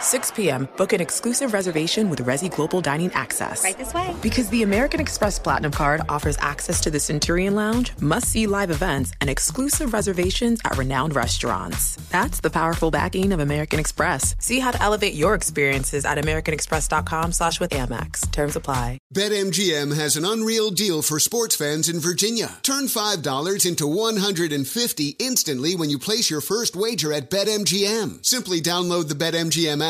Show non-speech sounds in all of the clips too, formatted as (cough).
6 p.m., book an exclusive reservation with Resi Global Dining Access. Right this way. Because the American Express Platinum Card offers access to the Centurion Lounge, must see live events, and exclusive reservations at renowned restaurants. That's the powerful backing of American Express. See how to elevate your experiences at AmericanExpress.com slash with Amex. Terms apply. BetMGM has an unreal deal for sports fans in Virginia. Turn $5 into 150 instantly when you place your first wager at BetMGM. Simply download the BetMGM app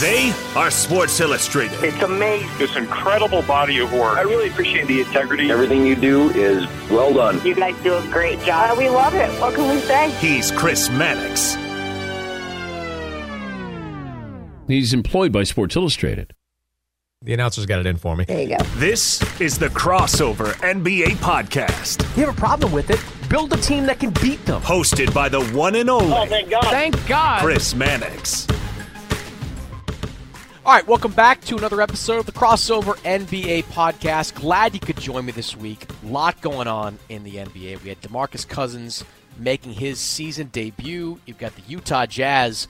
They are Sports Illustrated. It's amazing. This incredible body of work. I really appreciate the integrity. Everything you do is well done. You guys do a great job. We love it. What can we say? He's Chris Mannix. He's employed by Sports Illustrated. The announcers got it in for me. There you go. This is the Crossover NBA Podcast. You have a problem with it? Build a team that can beat them. Hosted by the one and only. Oh, thank God. Thank God. Chris Mannix. All right, welcome back to another episode of the Crossover NBA Podcast. Glad you could join me this week. A lot going on in the NBA. We had DeMarcus Cousins making his season debut. You've got the Utah Jazz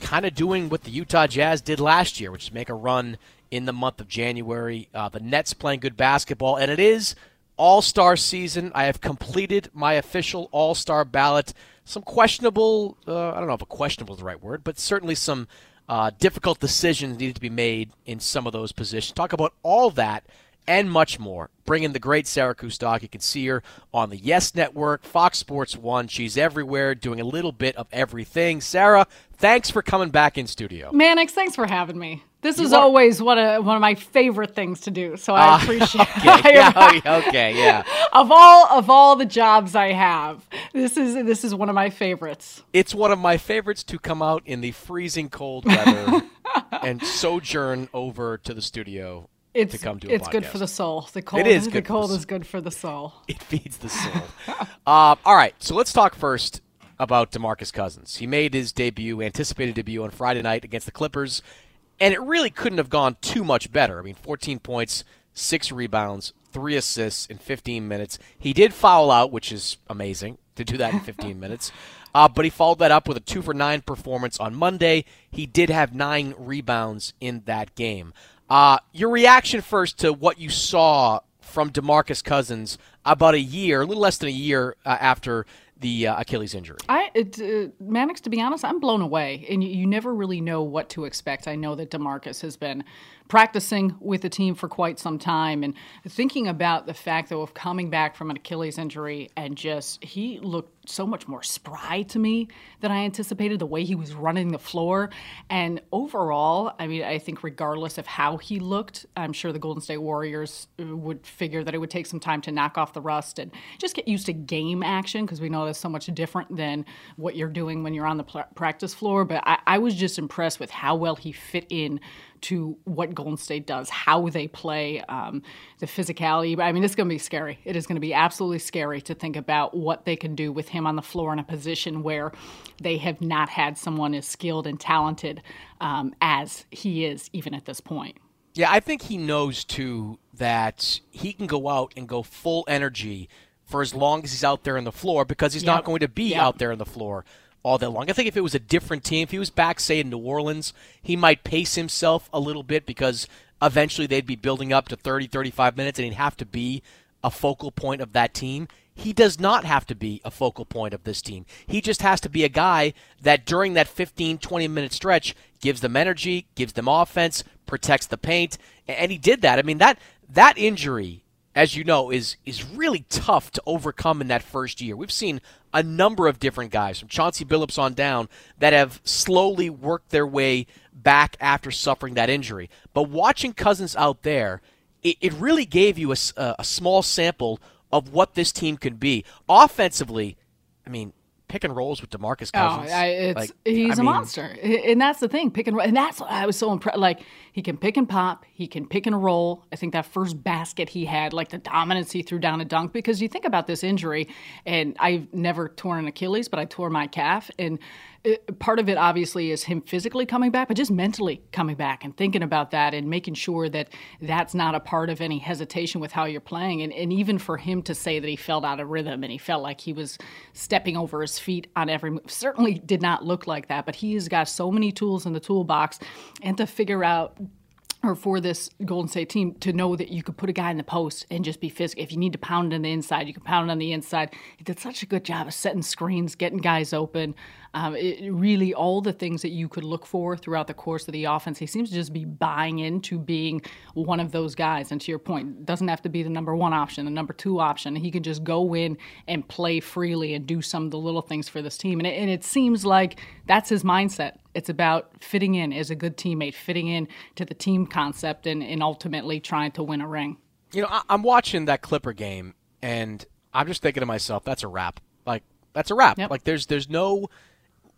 kind of doing what the Utah Jazz did last year, which is make a run in the month of January. Uh, the Nets playing good basketball, and it is All Star season. I have completed my official All Star ballot. Some questionable, uh, I don't know if a questionable is the right word, but certainly some uh, difficult decisions needed to be made in some of those positions. Talk about all that and much more. Bring in the great Sarah Kustok. You can see her on the Yes Network, Fox Sports One. She's everywhere, doing a little bit of everything. Sarah, thanks for coming back in studio. Mannix, thanks for having me. This You is are- always one of one of my favorite things to do, so I Ah, (laughs) appreciate. okay, yeah, yeah, (laughs) okay, yeah. of all of all the jobs I have, this is this is one of my favorites. It's one of my favorites to come out in the freezing cold weather (laughs) and sojourn over to the studio It's to come do a it's good for the soul. The cold It is the good the cold s- is good for the soul. It feeds the soul. um, all right, so let's talk first about DeMarcus Cousins. He made his debut, anticipated debut on Friday night against the Clippers, and it really couldn't have gone too much better. I mean, 14 points, six rebounds, three assists in 15 minutes. He did foul out, which is amazing to do that in 15 (laughs) minutes. Uh, but he followed that up with a two for nine performance on Monday. He did have nine rebounds in that game. Uh, your reaction first to what you saw from DeMarcus Cousins about a year, a little less than a year uh, after the uh, Achilles injury. I it, uh, Mannix, to be honest, I'm blown away, and you, you, never really know what to expect. I know that Demarcus has been practicing with the team for quite some time, and thinking about the fact though of coming back from an Achilles injury and just he looked so much more spry to me than I anticipated. The way he was running the floor, and overall, I mean, I think regardless of how he looked, I'm sure the Golden State Warriors uh, would figure that it would take some time to knock off the rust and just get used to game action because we know that's so much different than what you're doing when you're on the pl- practice floor. But I, I was just impressed with how well he fit in to what Golden State does, how they play, um, the physicality. I mean, it's going to be scary. It is going to be absolutely scary to think about what they can do with him on the floor in a position where they have not had someone as skilled and talented um, as he is, even at this point. Yeah, I think he knows too that he can go out and go full energy for as long as he's out there on the floor because he's yep. not going to be yep. out there on the floor all that long. I think if it was a different team, if he was back, say, in New Orleans, he might pace himself a little bit because eventually they'd be building up to 30, 35 minutes and he'd have to be a focal point of that team. He does not have to be a focal point of this team. He just has to be a guy that during that 15, 20 minute stretch gives them energy, gives them offense, protects the paint, and he did that. I mean that that injury as you know, is is really tough to overcome in that first year. We've seen a number of different guys from Chauncey Billups on down that have slowly worked their way back after suffering that injury. But watching Cousins out there, it, it really gave you a, a small sample of what this team can be offensively. I mean, pick and rolls with Demarcus Cousins. Oh, I, it's, like, he's I a mean, monster, and that's the thing. Pick and roll, and that's why I was so impressed. Like he can pick and pop, he can pick and roll. I think that first basket he had, like the dominance he threw down a dunk. Because you think about this injury, and I've never torn an Achilles, but I tore my calf, and it, part of it obviously is him physically coming back, but just mentally coming back and thinking about that and making sure that that's not a part of any hesitation with how you're playing. And, and even for him to say that he felt out of rhythm and he felt like he was stepping over his feet on every move certainly did not look like that. But he has got so many tools in the toolbox, and to figure out or for this Golden State team to know that you could put a guy in the post and just be physical. If you need to pound on the inside, you can pound on the inside. He did such a good job of setting screens, getting guys open. Um, it, really, all the things that you could look for throughout the course of the offense. He seems to just be buying into being one of those guys. And to your point, doesn't have to be the number one option, the number two option. He can just go in and play freely and do some of the little things for this team. And it, and it seems like that's his mindset. It's about fitting in as a good teammate, fitting in to the team concept, and, and ultimately trying to win a ring. You know, I, I'm watching that Clipper game, and I'm just thinking to myself, that's a wrap. Like, that's a wrap. Yep. Like, there's there's no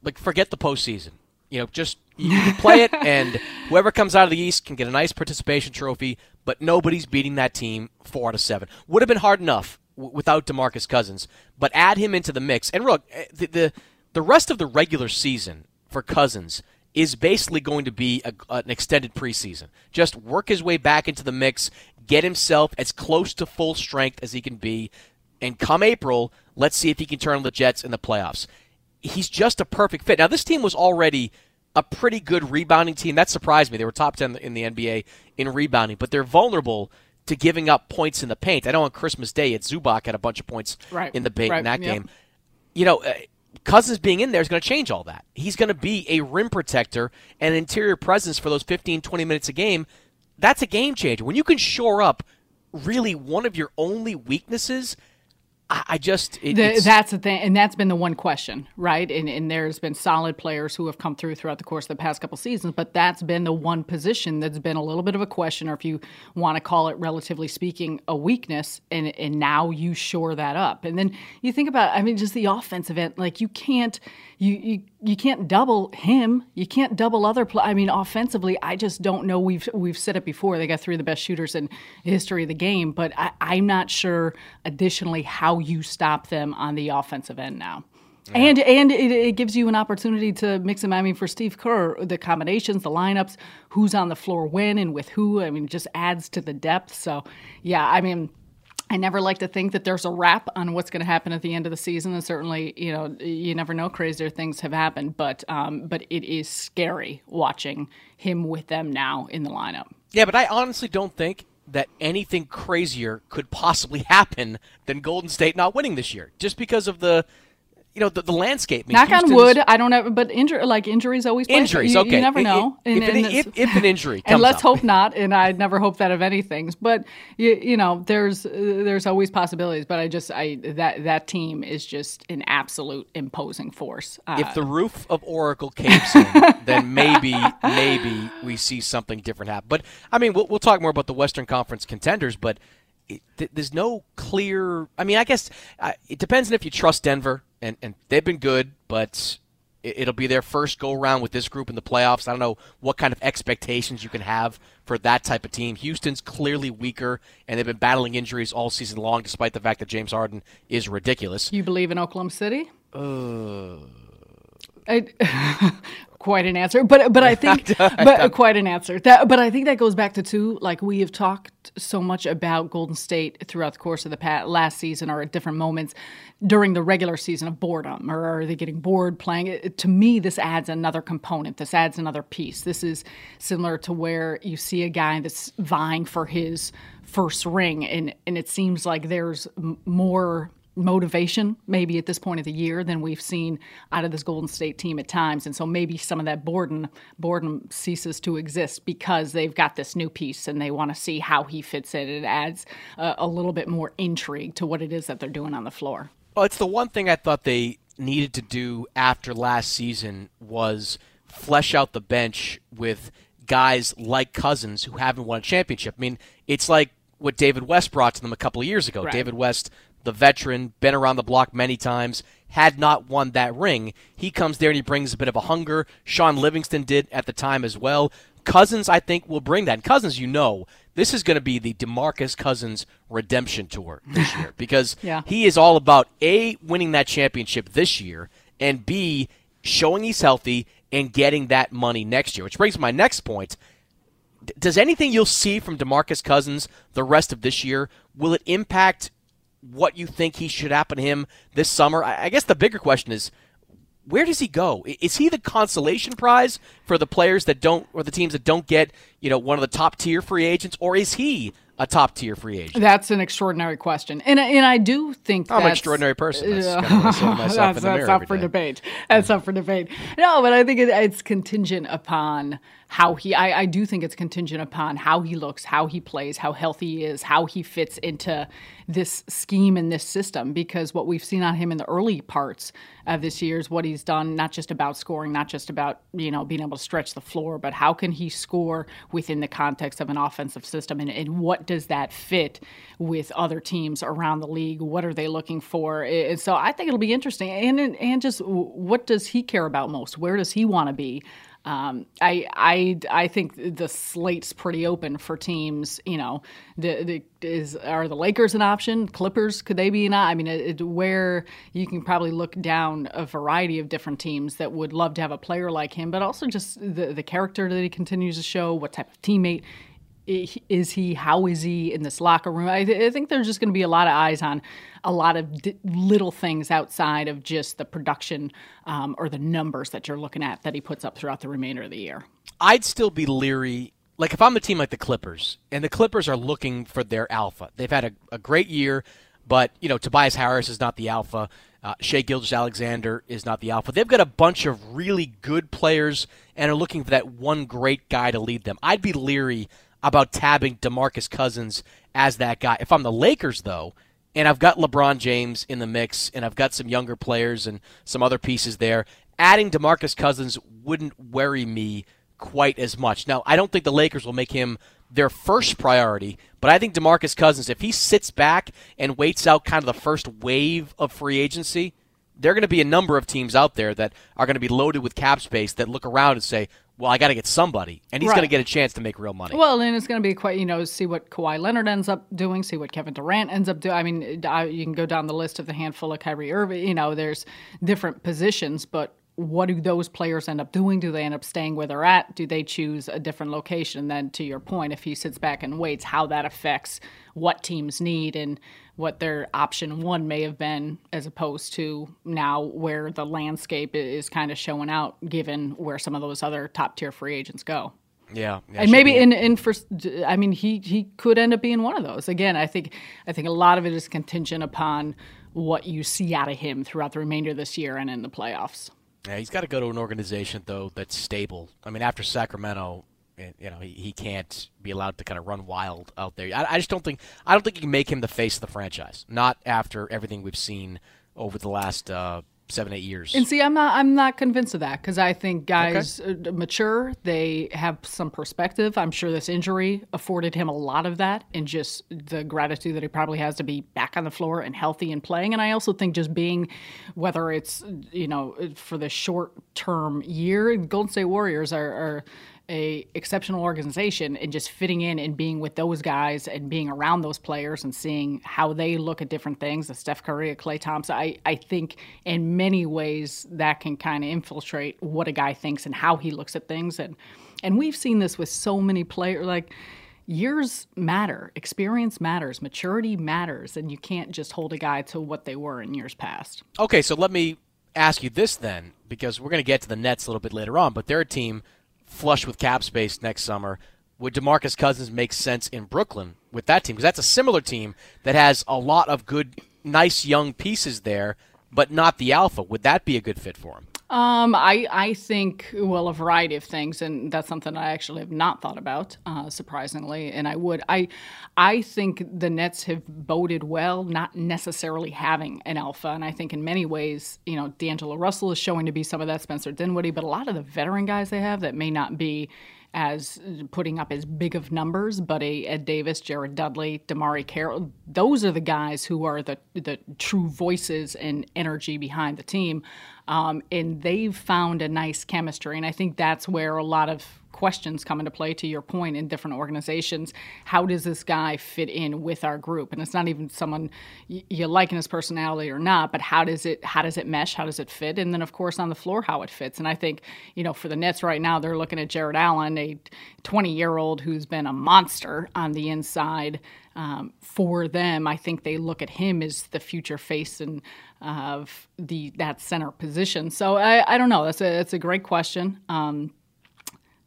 like forget the postseason. You know, just you can play it, (laughs) and whoever comes out of the East can get a nice participation trophy. But nobody's beating that team four out of seven. Would have been hard enough w- without Demarcus Cousins, but add him into the mix. And look, eh, the, the the rest of the regular season for Cousins is basically going to be a, an extended preseason. Just work his way back into the mix, get himself as close to full strength as he can be, and come April, let's see if he can turn on the Jets in the playoffs he's just a perfect fit. Now, this team was already a pretty good rebounding team. That surprised me. They were top 10 in the NBA in rebounding, but they're vulnerable to giving up points in the paint. I know on Christmas Day, at Zubac had a bunch of points right. in the paint right. in that yep. game. You know, uh, Cousins being in there is going to change all that. He's going to be a rim protector and interior presence for those 15, 20 minutes a game. That's a game changer. When you can shore up really one of your only weaknesses – I just it, the, that's the thing, and that's been the one question, right? And, and there's been solid players who have come through throughout the course of the past couple seasons, but that's been the one position that's been a little bit of a question, or if you want to call it, relatively speaking, a weakness. And and now you shore that up, and then you think about, I mean, just the offensive end, like you can't you you you can't double him. You can't double other. Pl- I mean, offensively, I just don't know. We've we've said it before. They got three of the best shooters in history of the game, but I, I'm not sure. Additionally, how you stop them on the offensive end now. Yeah. And and it, it, gives you an opportunity to mix them. I mean, for Steve Kerr, the combinations, the lineups, who's on the floor when and with who. I mean, just adds to the depth. So, yeah, I mean, I never like to think that there's a wrap on what's going to happen at the end of the season, and certainly, you know, you never know. Crazier things have happened, but um, but it is scary watching him with them now in the lineup. Yeah, but I honestly don't think that anything crazier could possibly happen than Golden State not winning this year, just because of the you know the, the landscape. I mean, Knock Houston's, on wood. I don't ever, but injury like injuries always. Injuries, you, okay. You never know. If, and, and if, if, an injury, (laughs) and let's up. hope not. And I (laughs) never hope that of anything. But you, you know, there's uh, there's always possibilities. But I just I that that team is just an absolute imposing force. Uh, if the roof of Oracle caves (laughs) in, then maybe maybe we see something different happen. But I mean, we'll, we'll talk more about the Western Conference contenders, but. It, there's no clear. I mean, I guess uh, it depends on if you trust Denver and, and they've been good, but it'll be their first go around with this group in the playoffs. I don't know what kind of expectations you can have for that type of team. Houston's clearly weaker, and they've been battling injuries all season long, despite the fact that James Harden is ridiculous. You believe in Oklahoma City? Uh, I, (laughs) quite an answer, but but I think (laughs) but quite an answer. That but I think that goes back to two. Like we have talked so much about Golden State throughout the course of the past, last season, or at different moments during the regular season of boredom, or are they getting bored playing? It, to me, this adds another component. This adds another piece. This is similar to where you see a guy that's vying for his first ring, and and it seems like there's more motivation maybe at this point of the year than we've seen out of this Golden State team at times. And so maybe some of that boredom boredom ceases to exist because they've got this new piece and they want to see how he fits in. It adds a, a little bit more intrigue to what it is that they're doing on the floor. Well, it's the one thing I thought they needed to do after last season was flesh out the bench with guys like Cousins who haven't won a championship. I mean, it's like what David West brought to them a couple of years ago. Right. David West the veteran, been around the block many times, had not won that ring. He comes there and he brings a bit of a hunger. Shaun Livingston did at the time as well. Cousins, I think, will bring that. And Cousins, you know, this is going to be the DeMarcus Cousins redemption tour this year (laughs) because yeah. he is all about A, winning that championship this year, and B, showing he's healthy and getting that money next year. Which brings my next point. Does anything you'll see from DeMarcus Cousins the rest of this year will it impact what you think he should happen to him this summer. I guess the bigger question is where does he go? Is he the consolation prize for the players that don't or the teams that don't get, you know, one of the top tier free agents or is he a top tier free agent? That's an extraordinary question, and and I do think I'm an extraordinary person. That's, uh, (laughs) that's, that's up for debate. That's up for debate. No, but I think it, it's contingent upon how he I, I do think it's contingent upon how he looks, how he plays, how healthy he is, how he fits into this scheme and this system because what we've seen on him in the early parts of this year is what he's done not just about scoring, not just about, you know, being able to stretch the floor, but how can he score within the context of an offensive system and, and what does that fit with other teams around the league? What are they looking for? And so I think it'll be interesting. And and just what does he care about most? Where does he want to be? Um, I I I think the slate's pretty open for teams. You know, the, the is are the Lakers an option? Clippers could they be an? I mean, it, it, where you can probably look down a variety of different teams that would love to have a player like him, but also just the the character that he continues to show, what type of teammate is he? How is he in this locker room? I, th- I think there's just going to be a lot of eyes on a lot of d- little things outside of just the production um, or the numbers that you're looking at that he puts up throughout the remainder of the year. I'd still be leery. Like if I'm a team like the Clippers, and the Clippers are looking for their alpha. They've had a, a great year, but you know Tobias Harris is not the alpha. Uh, Shai Gilgeous-Alexander is not the alpha. They've got a bunch of really good players and are looking for that one great guy to lead them. I'd be leery about tabbing DeMarcus Cousins as that guy. If I'm the Lakers, though, and I've got LeBron James in the mix, and I've got some younger players and some other pieces there, adding DeMarcus Cousins wouldn't worry me quite as much. Now, I don't think the Lakers will make him their first priority, but I think DeMarcus Cousins, if he sits back and waits out kind of the first wave of free agency, there are going to be a number of teams out there that are going to be loaded with cap space that look around and say, well, I got to get somebody, and he's right. going to get a chance to make real money. Well, and it's going to be quite, you know, see what Kawhi Leonard ends up doing, see what Kevin Durant ends up doing. I mean, you can go down the list of the handful of Kyrie Irving. You know, there's different positions, but what do those players end up doing? Do they end up staying where they're at? Do they choose a different location? And then, to your point, if he sits back and waits, how that affects what teams need and what their option one may have been, as opposed to now where the landscape is kind of showing out, given where some of those other top tier free agents go. Yeah, yeah and maybe in in for I mean he he could end up being one of those. Again, I think I think a lot of it is contingent upon what you see out of him throughout the remainder of this year and in the playoffs. Yeah, he's got to go to an organization though that's stable. I mean, after Sacramento, eh, you know, he, he can't be allowed to kind of run wild out there. I, I just don't think I don't think you can make him the face of the franchise. Not after everything we've seen over the last uh, seven eight years. And see, I'm not I'm not convinced of that because I think guys okay. Uh, mature. They have some perspective. I'm sure this injury afforded him a lot of that, and just the gratitude that he probably has to be back on the floor and healthy and playing. And I also think just being, whether it's you know for the short term year, Golden State Warriors are, are a exceptional organization and just fitting in and being with those guys and being around those players and seeing how they look at different things, the Steph Curry, Klay Thompson, I, I think in many ways that can kind of infiltrate what a guy thinks and how he looks at things. And and we've seen this with so many players like years matter, experience matters, maturity matters, and you can't just hold a guy to what they were in years past. Okay, so let me ask you this then, because we're going to get to the Nets a little bit later on, but they're a team flush with cap space next summer. Would DeMarcus Cousins make sense in Brooklyn with that team? Because that's a similar team that has a lot of good, nice young pieces there, but not the alpha. Would that be a good fit for him? Um, I I think well a variety of things, and that's something I actually have not thought about, uh, surprisingly. And I would I I think the Nets have voted well, not necessarily having an alpha, and I think in many ways, you know, D'Angelo Russell is showing to be some of that Spencer Dinwiddie, but a lot of the veteran guys they have that may not be as putting up as big of numbers, but a Ed Davis, Jared Dudley, DeMarre Carroll, those are the guys who are the the true voices and energy behind the team. Um, and they've found a nice chemistry. And I think that's where a lot of questions come into play to your point in different organizations. How does this guy fit in with our group? And it's not even someone you like in his personality or not, but how does it how does it mesh? How does it fit? And then of course on the floor how it fits. And I think, you know, for the Nets right now, they're looking at Jarrett Allen, a 20 year old who's been a monster on the inside. Um, for them, I think they look at him as the future face and of the that center position. So I, I don't know. That's a that's a great question. Um,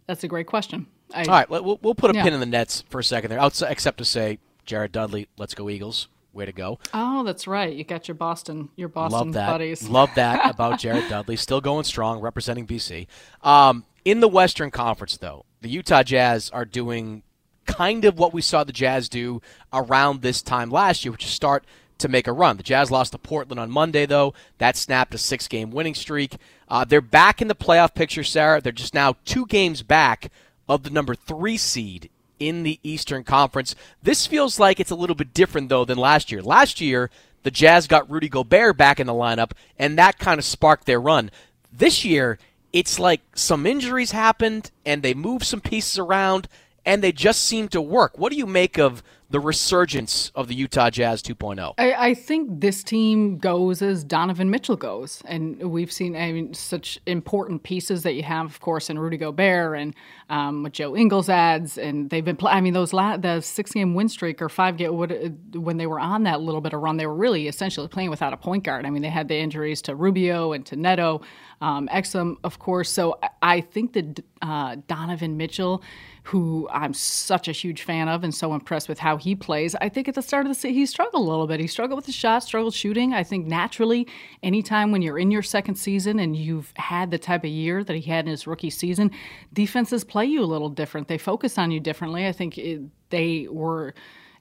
that's a great question. I, All right, we'll, we'll put a yeah. pin in the Nets for a second there, outside, except to say, Jared Dudley, let's go Eagles. Way to go. Oh, that's right. You got your Boston, your Boston Love that. buddies. Love that about Jared Dudley. Still going strong, representing BC. Um, in the Western Conference, though, the Utah Jazz are doing kind of what we saw the Jazz do around this time last year, which is start to make a run. The Jazz lost to Portland on Monday, though. That snapped a six game winning streak. Uh, they're back in the playoff picture, Sarah. They're just now two games back of the number three seed in the Eastern Conference. This feels like it's a little bit different, though, than last year. Last year, the Jazz got Rudy Gobert back in the lineup, and that kind of sparked their run. This year, it's like some injuries happened, and they moved some pieces around, and they just seem to work. What do you make of the resurgence of the Utah Jazz 2.0? I, I, think this team goes as Donovan Mitchell goes. And we've seen I mean, such important pieces that you have, of course, in Rudy Gobert and um, what Joe Ingles adds. And they've been, I mean, those la- the six game win streak or five game, when they were on that little bit of run, they were really essentially playing without a point guard. I mean, they had the injuries to Rubio and to Neto, um, Exum, of course. So I think that uh, Donovan Mitchell who I'm such a huge fan of and so impressed with how he plays. I think at the start of the season, he struggled a little bit. He struggled with the shot, struggled shooting. I think naturally, anytime when you're in your second season and you've had the type of year that he had in his rookie season, defenses play you a little different. They focus on you differently. I think it, they were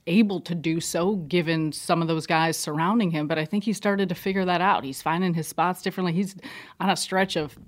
able to do so given some of those guys surrounding him. But I think he started to figure that out. He's finding his spots differently. He's on a stretch of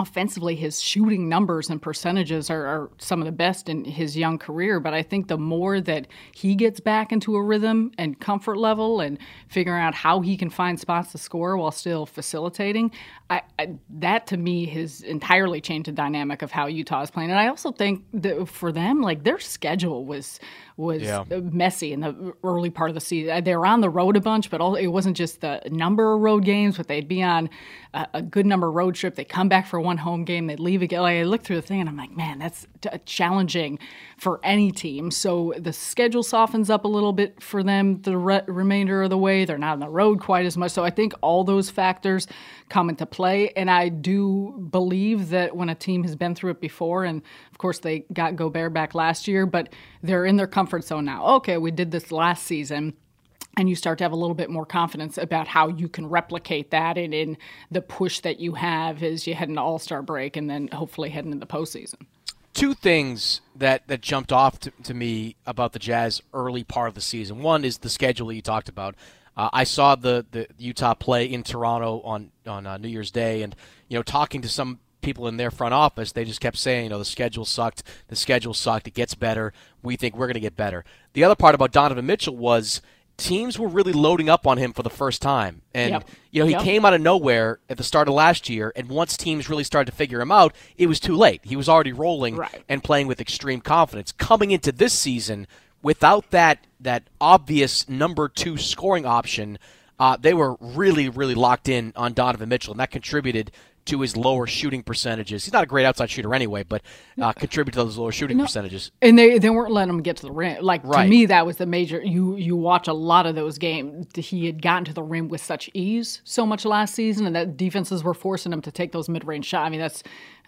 offensively, his shooting numbers and percentages are, are, some of the best in his young career. But I think the more that he gets back into a rhythm and comfort level and figuring out how he can find spots to score while still facilitating, I, I, that to me has entirely changed the dynamic of how Utah is playing. And I also think that for them, like their schedule was was yeah. messy in the early part of the season. They were on the road a bunch, but all, it wasn't just the number of road games, but they'd be on a, a good number of road trip. They come back for one home game, they'd leave again. Like, I look through the thing and I'm like, man, that's t- challenging for any team. So the schedule softens up a little bit for them the re- remainder of the way. They're not on the road quite as much. So I think all those factors come into play. And I do believe that when a team has been through it before, and of course they got Gobert back last year, but they're in their comfort zone now. Okay, we did this last season and you start to have a little bit more confidence about how you can replicate that and in the push that you have as you head into All Star break and then hopefully head into the postseason. Two things that, that jumped off to, to me about the Jazz early part of the season. One is the schedule that you talked about. Uh, I saw the, the Utah play in Toronto on on uh, New Year's Day, and you know, talking to some people in their front office, they just kept saying, you know, the schedule sucked, the schedule sucked. It gets better. We think we're going to get better. The other part about Donovan Mitchell was teams were really loading up on him for the first time. And, yep. you know, he yep. came out of nowhere at the start of last year, and once teams really started to figure him out, it was too late. He was already rolling right. and playing with extreme confidence. Coming into this season, without that, that obvious number two scoring option, uh, they were really, really locked in on Donovan Mitchell, and that contributed to his lower shooting percentages. He's not a great outside shooter anyway, but uh, contribute to those lower shooting no, percentages. And they they weren't letting him get to the rim. Like right. to me, that was the major. You you watch a lot of those games. He had gotten to the rim with such ease so much last season, and that defenses were forcing him to take those mid range shots. I mean, that's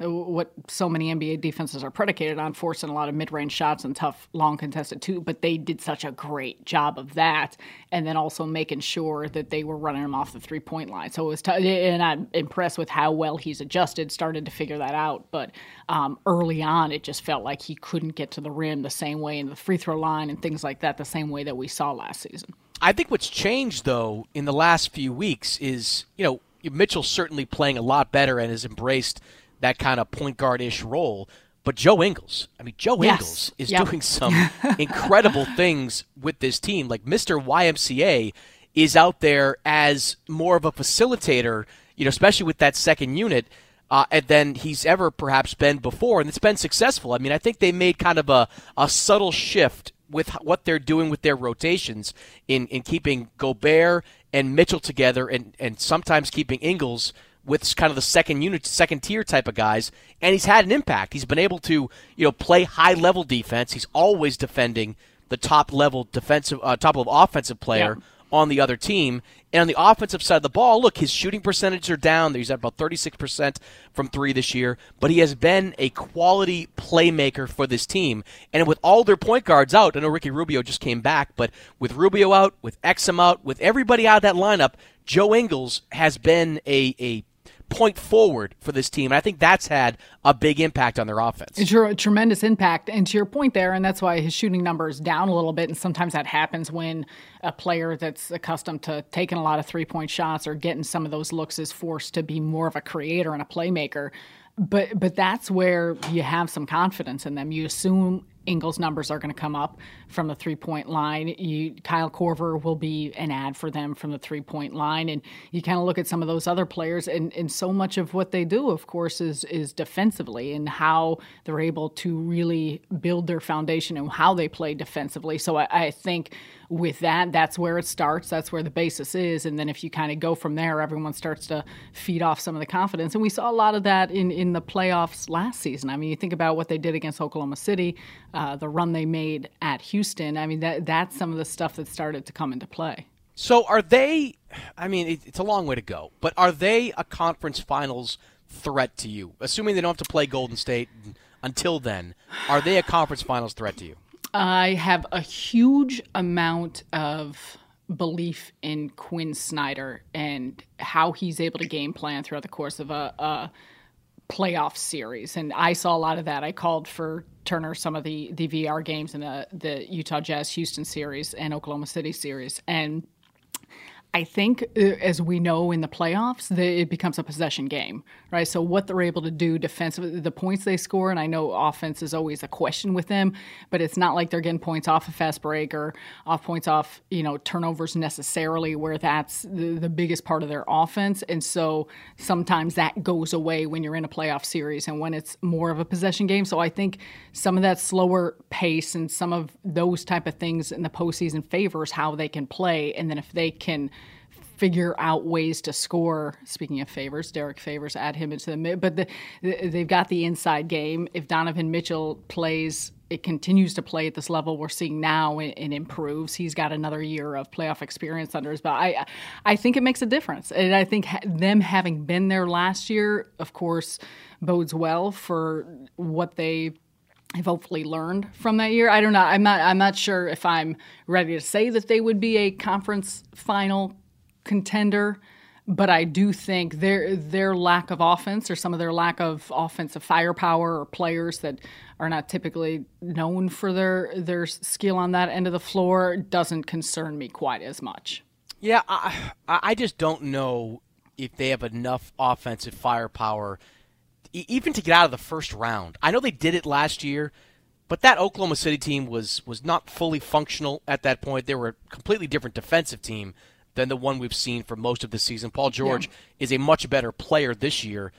what so many NBA defenses are predicated on, forcing a lot of mid-range shots and tough, long contested too. But they did such a great job of that, and then also making sure that they were running him off the three-point line. So it was, t- and I'm impressed with how well he's adjusted, started to figure that out. But um, early on, it just felt like he couldn't get to the rim the same way in the free throw line and things like that, the same way that we saw last season. I think what's changed though in the last few weeks is, you know, Mitchell's certainly playing a lot better and has embraced that kind of point guard ish role. But Joe Ingles, I mean, Joe yes. Ingles is yep. doing some (laughs) incredible things with this team. Like Mr. YMCA is out there as more of a facilitator, you know, especially with that second unit. Uh, and than he's ever perhaps been before, and it's been successful. I mean, I think they made kind of a, a subtle shift with what they're doing with their rotations in, in keeping Gobert and Mitchell together, and, and sometimes keeping Ingles with kind of the second unit, second tier type of guys, and he's had an impact. He's been able to, you know, play high level defense. He's always defending the top level defensive, uh, top level offensive player yeah. On the other team. And on the offensive side of the ball, look, his shooting percentages are down. He's at about 36% from three this year, but he has been a quality playmaker for this team. And with all their point guards out, I know Ricky Rubio just came back, but with Rubio out, with Exum out, with everybody out of that lineup, Joe Ingles has been a, a point forward for this team. And I think that's had a big impact on their offense. It's a tremendous impact. And to your point there, and that's why his shooting number is down a little bit. And sometimes that happens when a player that's accustomed to taking a lot of three point shots or getting some of those looks is forced to be more of a creator and a playmaker. But but that's where you have some confidence in them. You assume Ingles' numbers are going to come up from the three point line. You, Kyle Korver will be an ad for them from the three point line. And you kind of look at some of those other players, and, and so much of what they do, of course, is, is defensively and how they're able to really build their foundation and how they play defensively. So I, I think with that, that's where it starts. That's where the basis is. And then if you kind of go from there, everyone starts to feed off some of the confidence. And we saw a lot of that in, in the playoffs last season. I mean, you think about what they did against Oklahoma City, uh, the run they made at Houston. I mean, that that's some of the stuff that started to come into play. So are they? I mean, it's a long way to go, but are they a conference finals threat to you? Assuming they don't have to play Golden State until then, are they a conference finals threat to you? I have a huge amount of belief in Quinn Snyder and how he's able to game plan throughout the course of a, a playoff series. And I saw a lot of that. I called for Turner some of the, the VR games in the, the Utah Jazz Houston series and Oklahoma City series. And I think, uh, as we know in the playoffs, it becomes a possession game, right? So what they're able to do defensively, the points they score, and I know offense is always a question with them, but it's not like they're getting points off a fast break or off points off, you know, turnovers necessarily, where that's the, the biggest part of their offense. And so sometimes that goes away when you're in a playoff series and when it's more of a possession game. So I think some of that slower pace and some of those type of things in the postseason favors how they can play, and then if they can figure out ways to score. Speaking of favors, Derek Favors, add him into the mid. But the, they've got the inside game. If Donovan Mitchell plays, it continues to play at this level we're seeing now and, and, improves. He's got another year of playoff experience under his belt. I, I think it makes a difference, and I think ha- them having been there last year, of course, bodes well for what they have hopefully learned from that year. I don't know. I'm not. I'm not sure if I'm ready to say that they would be a conference final contender, but I do think their their lack of offense or some of their lack of offensive firepower or players that are not typically known for their their skill on that end of the floor doesn't concern me quite as much. Yeah, I I just don't know if they have enough offensive firepower even to get out of the first round. I know they did it last year, but that Oklahoma City team was was not fully functional at that point. They were a completely different defensive team than the one we've seen for most of the season. Paul George yeah. is a much better player this year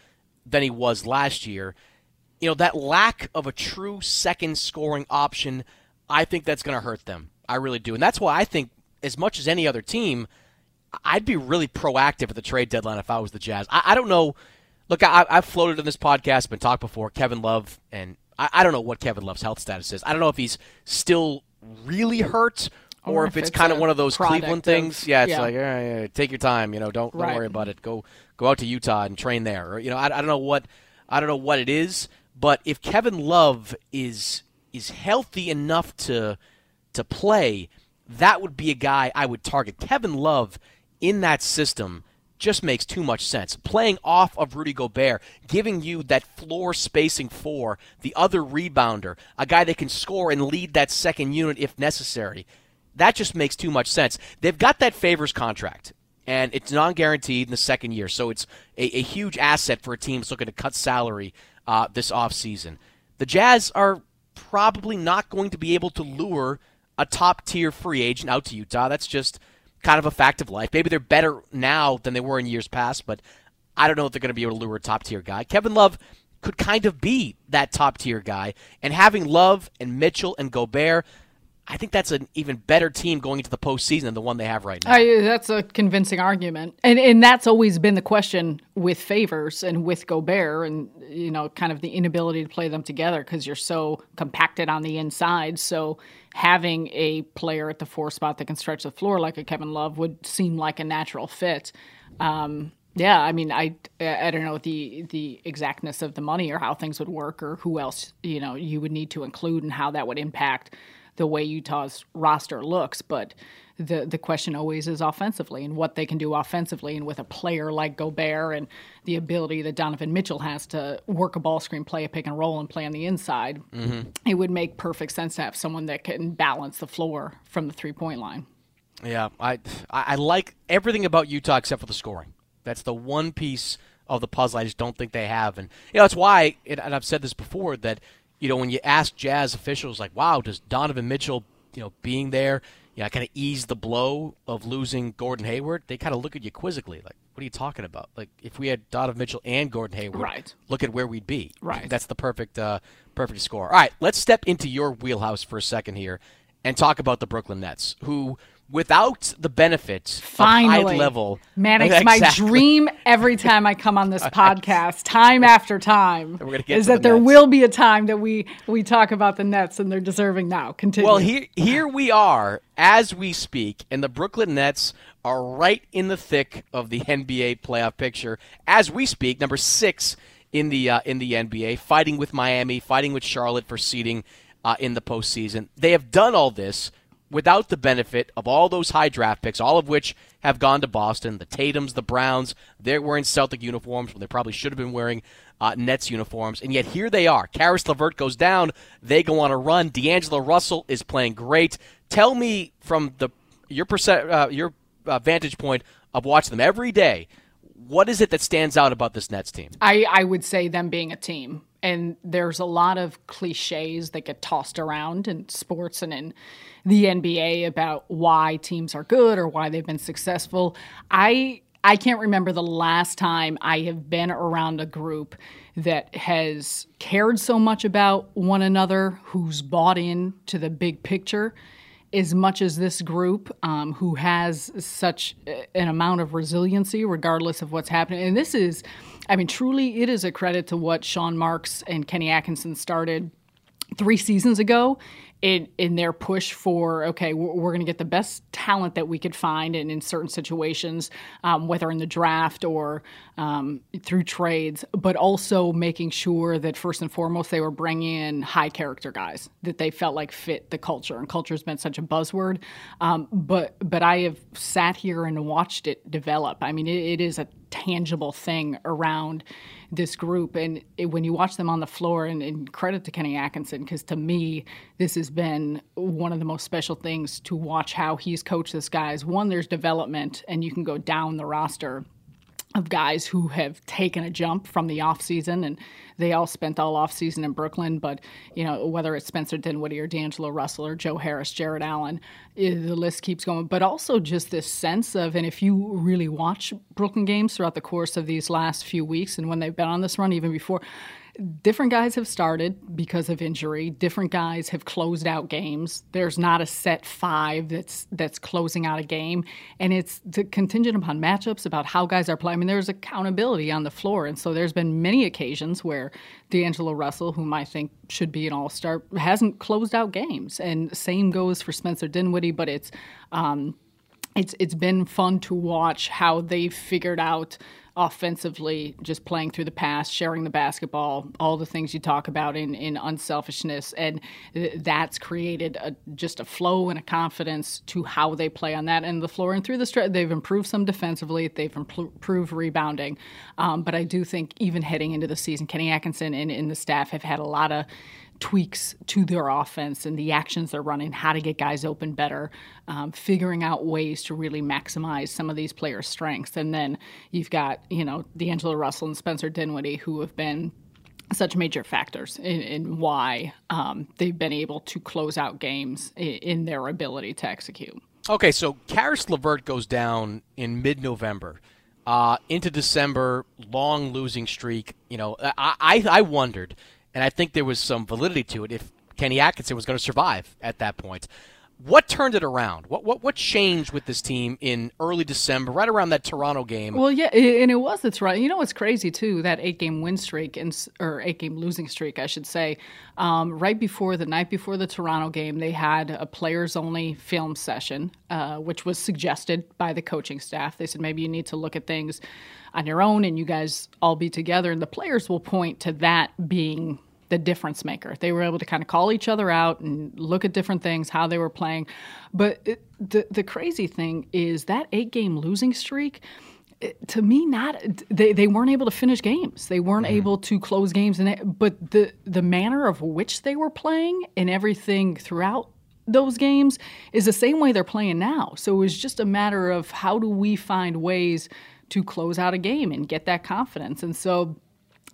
than he was last year. You know, that lack of a true second scoring option, I think that's going to hurt them. I really do. And that's why I think as much as any other team, I'd be really proactive at the trade deadline if I was the Jazz. I, I don't know Look, I, have floated in this podcast, been talked before. Kevin Love, and I, I, don't know what Kevin Love's health status is. I don't know if he's still really hurt or, or if, if, it's, it's kind of one of those Cleveland things. Yeah, it's yeah. like yeah, take your time. You know, don't right. don't worry about it. Go go out to Utah and train there. Or you know, I, I don't know what I don't know what it is. But if Kevin Love is is healthy enough to to play, that would be a guy I would target. Kevin Love in that system just makes too much sense. Playing off of Rudy Gobert, giving you that floor spacing for the other rebounder, a guy that can score and lead that second unit if necessary. That just makes too much sense. They've got that favors contract, and it's non guaranteed in the second year, so it's a, a, huge asset for a team that's looking to cut salary uh, this offseason. The Jazz are probably not going to be able to lure a top tier free agent out to Utah. That's just kind of a fact of life. Maybe they're better now than they were in years past, but I don't know if they're going to be able to lure a top tier guy. Kevin Love could kind of be that top tier guy, and having Love and Mitchell and Gobert. I think that's an even better team going into the postseason than the one they have right now. Uh, that's a convincing argument, and and that's always been the question with favors and with Gobert, and you know, kind of the inability to play them together because you're so compacted on the inside. So having a player at the four spot that can stretch the floor like a Kevin Love would seem like a natural fit. Um, yeah, I mean, I I don't know the the exactness of the money or how things would work or who else you know you would need to include and how that would impact the way Utah's roster looks, but the the question always is offensively and what they can do offensively and with a player like Gobert and the ability that Donovan Mitchell has to work a ball screen, play a pick and roll and play on the inside, mm-hmm. it would make perfect sense to have someone that can balance the floor from the three point line. Yeah, I I like everything about Utah except for the scoring. That's the one piece of the puzzle I just don't think they have, and you know that's why. and I've said this before that you know when you ask Jazz officials like, "Wow, does Donovan Mitchell, you know, being there, you know, kind of ease the blow of losing Gordon Hayward?" They kind of look at you quizzically, like, "What are you talking about? Like, if we had Donovan Mitchell and Gordon Hayward, right. look at where we'd be. Right. That's the perfect, uh, perfect score. All right, let's step into your wheelhouse for a second here and talk about the Brooklyn Nets, who without the benefits Finally. level. Man, it's (laughs) exactly. my dream every time I come on this (laughs) podcast, time after time, is that the there Nets. will be a time that we we talk about the Nets and they're deserving now. Continue. Well, here here we are as we speak, and the Brooklyn Nets are right in the thick of the NBA playoff picture as we speak. Number six in the uh, in the NBA, fighting with Miami, fighting with Charlotte for seeding uh, in the postseason. They have done all this without the benefit of all those high draft picks, all of which have gone to Boston. The Tatums, the Browns, they're wearing Celtic uniforms when they probably should have been wearing uh, Nets uniforms. And yet here they are. Caris LeVert goes down. They go on a run. D'Angelo Russell is playing great. Tell me from the your perce- uh, your uh, vantage point of watching them every day, what is it that stands out about this Nets team? I, I would say them being a team. And there's a lot of cliches that get tossed around in sports and in the NBA about why teams are good or why they've been successful. I I can't remember the last time I have been around a group that has cared so much about one another, who's bought in to the big picture as much as this group, um, who has such an amount of resiliency regardless of what's happening. And this is, I mean, truly, it is a credit to what Sean Marks and Kenny Atkinson started three seasons ago in in their push for okay, we're, we're going to get the best talent that we could find, and in certain situations, um, whether in the draft or um, through trades, but also making sure that first and foremost they were bringing in high character guys that they felt like fit the culture, and culture has been such a buzzword. Um, but but I have sat here and watched it develop. I mean, it, it is a tangible thing around this group. And it, when you watch them on the floor, and, and credit to Kenny Atkinson, because to me, this has been one of the most special things to watch how he's coached this guys. One, there's development, and you can go down the roster of guys who have taken a jump from the offseason and they all spent all offseason in Brooklyn. But, you know, whether it's Spencer Dinwiddie or D'Angelo Russell or Joe Harris, Jarrett Allen, eh, the list keeps going. But also just this sense of, and if you really watch Brooklyn games throughout the course of these last few weeks and when they've been on this run, even before, different guys have started because of injury. Different guys have closed out games. There's not a set five that's that's closing out a game, and it's contingent upon matchups about how guys are playing. I mean, there's accountability on the floor, and so there's been many occasions where D'Angelo Russell, whom I think should be an All Star, hasn't closed out games, and same goes for Spencer Dinwiddie. But it's um, it's it's been fun to watch how they've figured out offensively, just playing through the pass, sharing the basketball, all the things you talk about in, in unselfishness. And that's created a, just a flow and a confidence to how they play on that end of the floor. And through the stretch, they've improved some defensively, they've improved rebounding. Um, but I do think even heading into the season, Kenny Atkinson and, and the staff have had a lot of tweaks to their offense and the actions they're running, how to get guys open better, um, figuring out ways to really maximize some of these players' strengths. And then you've got, you know, D'Angelo Russell and Spencer Dinwiddie, who have been such major factors in, in why um, they've been able to close out games in, in their ability to execute. Okay, so Caris LeVert goes down in mid-November. Uh, into December, long losing streak. You know, I, I, I wondered – and I think there was some validity to it if Kenny Atkinson was going to survive at that point. What turned it around? What what what changed with this team in early December, right around that Toronto game? Well, yeah, and it was the Toronto. You know what's crazy too? That eight game win streak and or eight game losing streak, I should say. Um, right before the night before the Toronto game, they had a players only film session, uh, which was suggested by the coaching staff. They said maybe you need to look at things on your own and you guys all be together. And the players will point to that being the difference maker. They were able to kind of call each other out and look at different things, how they were playing. But it, the the crazy thing is that eight game losing streak. to me, not they, they weren't able to finish games. They weren't mm-hmm. able to close games, and but the the manner of which they were playing and everything throughout those games is the same way they're playing now. So it was just a matter of how do we find ways to close out a game and get that confidence. And so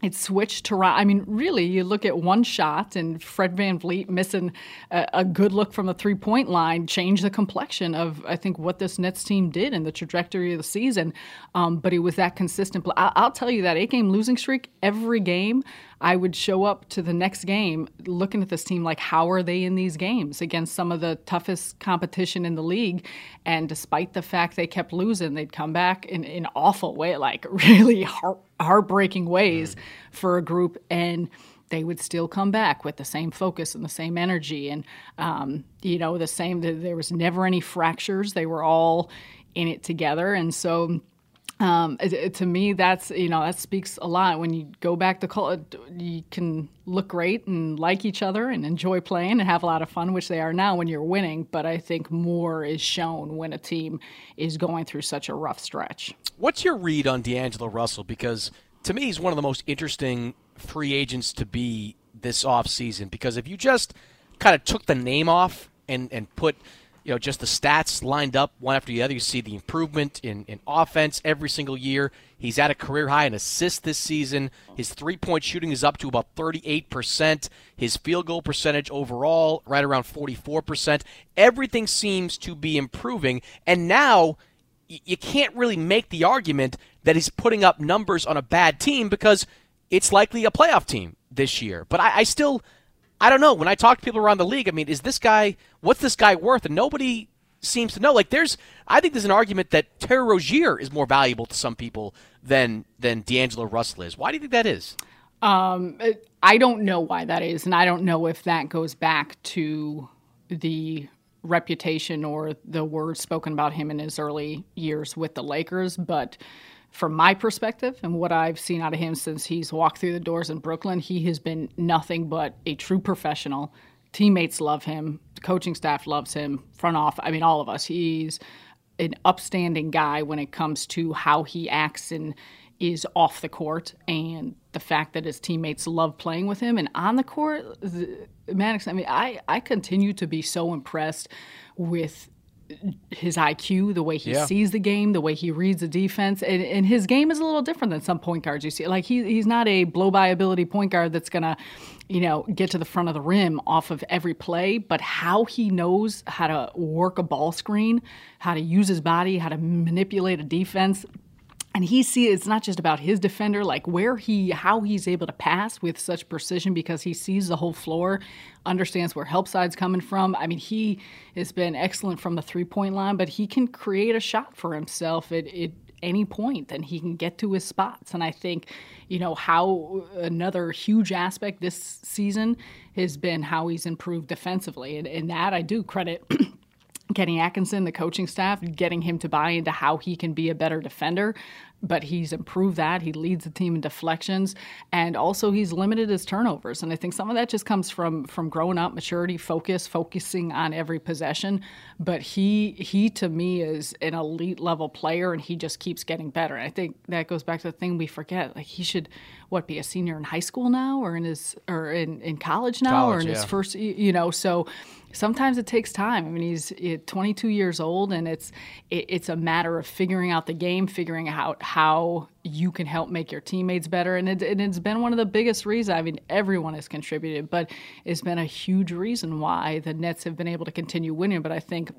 it switched to I mean, really, you look at one shot and Fred VanVleet missing a, a good look from the three point line changed the complexion of, I think, what this Nets team did in the trajectory of the season. Um, but it was that consistent. I, I'll tell you that eight game losing streak, every game, I would show up to the next game looking at this team like, how are they in these games against some of the toughest competition in the league? And despite the fact they kept losing, they'd come back in an awful way, like (laughs) really heart, heartbreaking ways mm. for a group. And they would still come back with the same focus and the same energy and um, you know the same there was never any fractures they were all in it together and so um, it, it, to me, that's you know that speaks a lot. When you go back to college, you can look great and like each other and enjoy playing and have a lot of fun, which they are now when you're winning. But I think more is shown when a team is going through such a rough stretch. What's your read on D'Angelo Russell? Because to me, he's one of the most interesting free agents to be this off season. Because if you just kind of took the name off and and put you know, just the stats lined up one after the other. You see the improvement in, in offense every single year. He's at a career high in assists this season. His three point shooting is up to about 38%. His field goal percentage overall, right around 44%. Everything seems to be improving. And now you can't really make the argument that he's putting up numbers on a bad team because it's likely a playoff team this year. But I, I still I don't know. When I talk to people around the league, I mean, is this guy, what's this guy worth? And nobody seems to know. Like, there's, I think there's an argument that Terry Rozier is more valuable to some people than than D'Angelo Russell is. Why do you think that is? Um, I don't know why that is, and I don't know if that goes back to the reputation or the words spoken about him in his early years with the Lakers, but from my perspective and what I've seen out of him since he's walked through the doors in Brooklyn, he has been nothing but a true professional. Teammates love him, the coaching staff loves him, front off, I mean all of us. He's an upstanding guy when it comes to how he acts and is off the court and the fact that his teammates love playing with him and on the court Mannix I mean I I continue to be so impressed with his IQ, the way he yeah. sees the game, the way he reads the defense, and, and, his game is a little different than some point guards you see. Like he, he's not a blow by ability point guard that's gonna, you know, get to the front of the rim off of every play. But how he knows how to work a ball screen, how to use his body, how to manipulate a defense, and he sees it's not just about his defender like where he how he's able to pass with such precision because he sees the whole floor understands where help side's coming from. I mean he has been excellent from the three point line but he can create a shot for himself at, at any point and he can get to his spots. And i think you know how another huge aspect this season has been how he's improved defensively. And, and that i do credit Kenny Atkinson, the coaching staff, getting him to buy into how he can be a better defender but he's improved that. He leads the team in deflections, and also he's limited his turnovers. And I think some of that just comes from from growing up, maturity, focus, focusing on every possession. But he he to me is an elite level player, and he just keeps getting better. And I think that goes back to the thing we forget. Like he should what be a senior in high school now, or in his or in in college now, college, or in yeah. his first you know so sometimes it takes time. I mean, he's 22 years old, and it's it's a matter of figuring out the game, figuring out how you can help make your teammates better. And, it, and it's been one of the biggest reasons. I mean, everyone has contributed, but it's been a huge reason why the Nets have been able to continue winning. But I think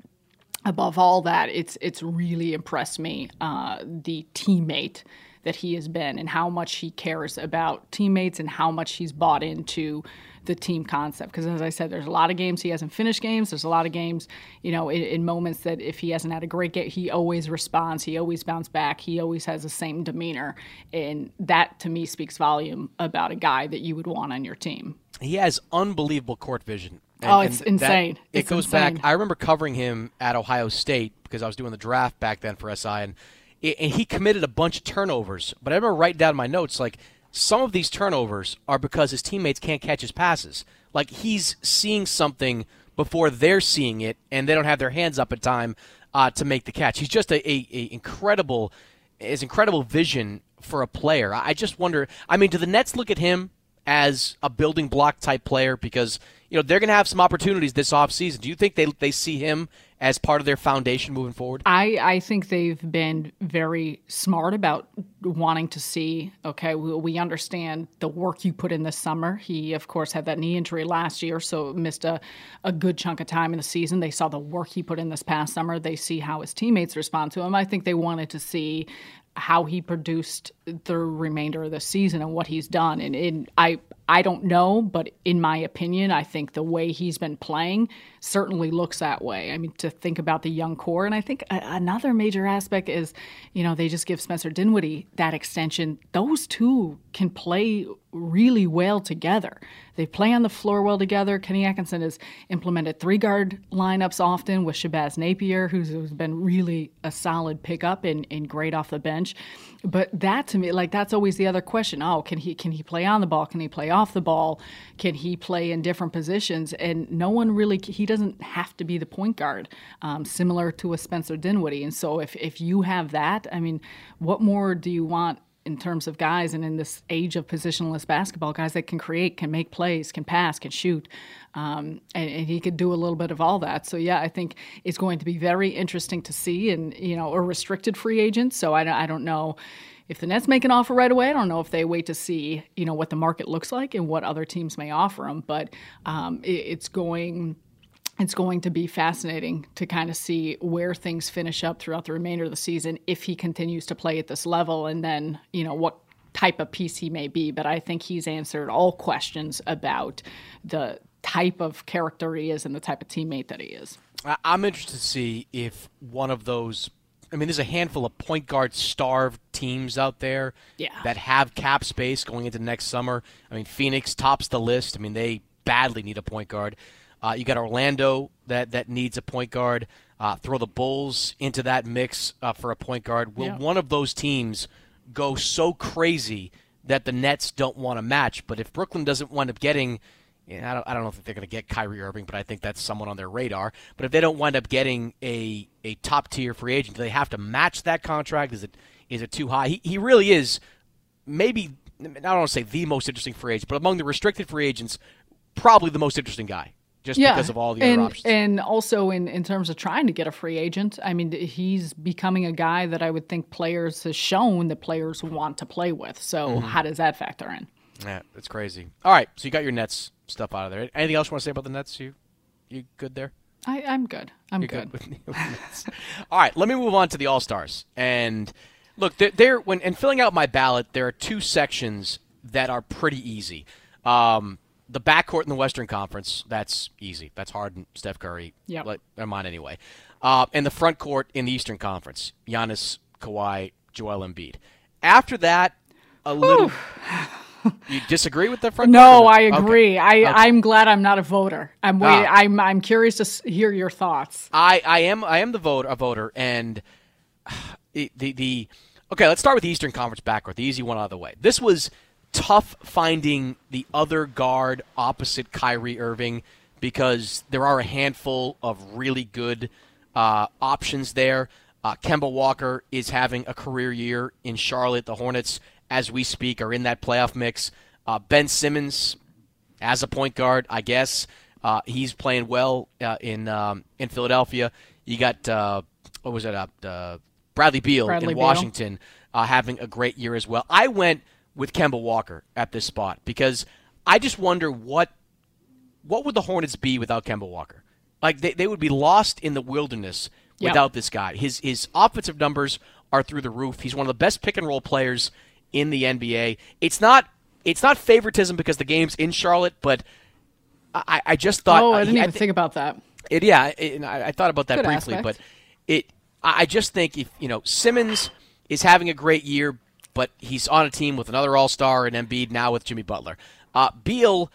above all that, it's it's really impressed me uh, the teammate that he has been and how much he cares about teammates and how much he's bought into the team concept. Because as I said, there's a lot of games he hasn't finished games. There's a lot of games, you know, in, in, moments that if he hasn't had a great game, he always responds. He always bounces back. He always has the same demeanor, and that to me speaks volume about a guy that you would want on your team. He has unbelievable court vision. Oh, and, oh, it's insane. That, it it's goes insane. back. I remember covering him at Ohio State because I was doing the draft back then for SI, and and he committed a bunch of turnovers. But I remember writing down my notes like some of these turnovers are because his teammates can't catch his passes. Like he's seeing something before they're seeing it, and they don't have their hands up in time uh, to make the catch. He's just a, a, a incredible, his incredible vision for a player. I just wonder. I mean, do the Nets look at him as a building block type player because you know they're going to have some opportunities this offseason. Do you think they they see him as part of their foundation moving forward? I, I think they've been very smart about wanting to see, okay, we, we, understand the work you put in this summer. He, of course, had that knee injury last year, so missed a, a good chunk of time in the season. They saw the work he put in this past summer. They see how his teammates respond to him. I think they wanted to see how he produced the remainder of the season and what he's done. And, and I I don't know, but in my opinion, I think the way he's been playing certainly looks that way. I mean, to think about the young core, and I think another major aspect is, you know, they just give Spencer Dinwiddie that extension. Those two can play really well together. They play on the floor well together. Kenny Atkinson has implemented three guard lineups often with Shabazz Napier, who's, who's been really a solid pickup and, and great off the bench. But that to me, like that's always the other question. Oh, can he can he play on the ball? Can he play off the ball? Can he play in different positions? And no one really he doesn't have to be the point guard, um, similar to a Spencer Dinwiddie. And so if if you have that, I mean, what more do you want in terms of guys and in this age of positionless basketball, guys that can create, can make plays, can pass, can shoot. Um, and, and, he could do a little bit of all that. So, yeah, I think it's going to be very interesting to see and, you know, a restricted free agent. So I, I don't know if the Nets make an offer right away, I don't know if they wait to see, you know, what the market looks like and what other teams may offer them. But um, it, it's going – it's going to be fascinating to kind of see where things finish up throughout the remainder of the season if he continues to play at this level and then, you know, what type of piece he may be. But I think he's answered all questions about the type of character he is and the type of teammate that he is. I'm interested to see if one of those I mean, there's a handful of point guard starved teams out there yeah. that have cap space going into next summer. I mean, Phoenix tops the list. I mean, they badly need a point guard. Uh, you got Orlando that that needs a point guard. Uh, throw the Bulls into that mix uh, for a point guard. Will Yeah. one of those teams go so crazy that the Nets don't want to match? But if Brooklyn doesn't wind up getting, you know, I don't, I don't know if they're going to get Kyrie Irving, but I think that's someone on their radar. But if they don't wind up getting a a top tier free agent, do they have to match that contract? Is it is it too high? He he really is maybe I don't want to say the most interesting free agent, but among the restricted free agents, probably the most interesting guy, just yeah. because of all the and, other options. And also in, in terms of trying to get a free agent, I mean, he's becoming a guy that I would think players has shown that players want to play with. So Mm-hmm. how does that factor in? Yeah, that's crazy. All right, so you got your Nets stuff out of there. Anything else you want to say about the Nets? You you good there? I, I'm good. I'm You're good. with, (laughs) with Nets. All right, let me move on to the All Stars. And look, there, there when and filling out my ballot, there are two sections that are pretty easy. Um, the backcourt in the Western Conference, that's easy. That's Harden, Steph Curry. Yep. Let, they're mine anyway. Uh, and the front court in the Eastern Conference, Giannis, Kawhi, Joel Embiid. After that, a little. (laughs) you disagree with the front? No? I Okay. agree. I, Okay. I'm glad I'm not a voter. I'm wait, Ah. I'm I'm curious to hear your thoughts. I, I am I am the vote a voter and (sighs) the, the the okay let's start with the Eastern Conference backcourt the easy one out of the way this was tough finding the other guard opposite Kyrie Irving because there are a handful of really good uh, options there uh, Kemba Walker is having a career year in Charlotte the Hornets as we speak are in that playoff mix uh, Ben Simmons as a point guard, I guess. Uh, he's playing well uh, in um, in Philadelphia. You got uh, what was it? Uh, uh, Bradley Beal Bradley in Beal. Washington uh, having a great year as well. I went with Kemba Walker at this spot because I just wonder what what would the Hornets be without Kemba Walker? Like they, they would be lost in the wilderness Yep. without this guy. His his offensive numbers are through the roof. He's one of the best pick and roll players in the NBA. It's not it's not favoritism because the game's in Charlotte, but I, I just thought oh, I didn't even thi- think about that. it, yeah, it, I, I thought about that Good briefly, aspect. but it. I I just think if you know Simmons is having a great year, but he's on a team with another All Star and Embiid now with Jimmy Butler. Uh, Beal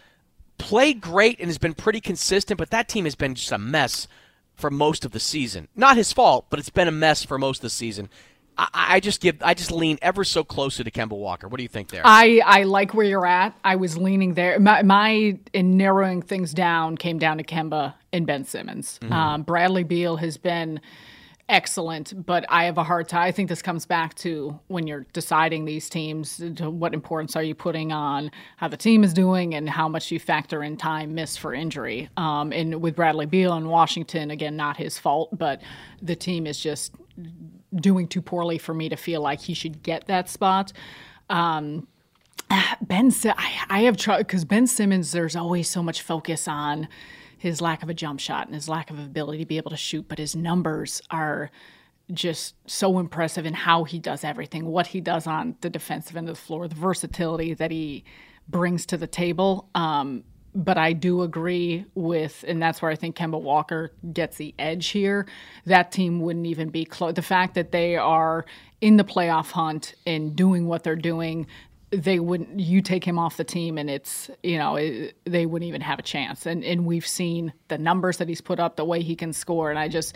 played great and has been pretty consistent, but that team has been just a mess for most of the season. Not his fault, but it's been a mess for most of the season. I, I just give, I just lean ever so closer to Kemba Walker. What do you think there? I, I like where you're at. I was leaning there. My, my in narrowing things down came down to Kemba and Ben Simmons. Mm-hmm. Um, Bradley Beal has been excellent, but I have a hard time. I think this comes back to when you're deciding these teams, what importance are you putting on how the team is doing and how much you factor in time missed for injury. Um, and with Bradley Beal in Washington, again, not his fault, but the team is just doing too poorly for me to feel like he should get that spot. Um, (sighs) Ben, I, I have trouble because Ben Simmons. There's always so much focus on his lack of a jump shot and his lack of ability to be able to shoot, but his numbers are just so impressive in how he does everything, what he does on the defensive end of the floor, the versatility that he brings to the table. Um, but I do agree with, and that's where I think Kemba Walker gets the edge here. That team wouldn't even be close. The fact that they are in the playoff hunt and doing what they're doing, they wouldn't. You take him off the team, and it's you know it, they wouldn't even have a chance. And and we've seen the numbers that he's put up, the way he can score, and I just.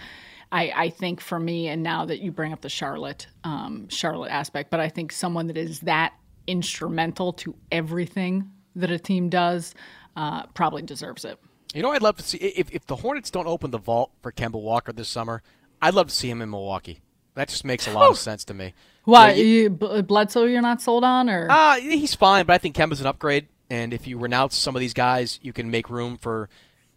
I, I think for me, and now that you bring up the Charlotte um, Charlotte aspect, but I think someone that is that instrumental to everything that a team does uh, probably deserves it. You know, I'd love to see if if the Hornets don't open the vault for Kemba Walker this summer. I'd love to see him in Milwaukee. That just makes a lot of sense to me. Why Yeah, you- you, Bledsoe? You're not sold on, or Uh, he's fine, but I think Kemba's an upgrade. And if you renounce some of these guys, you can make room for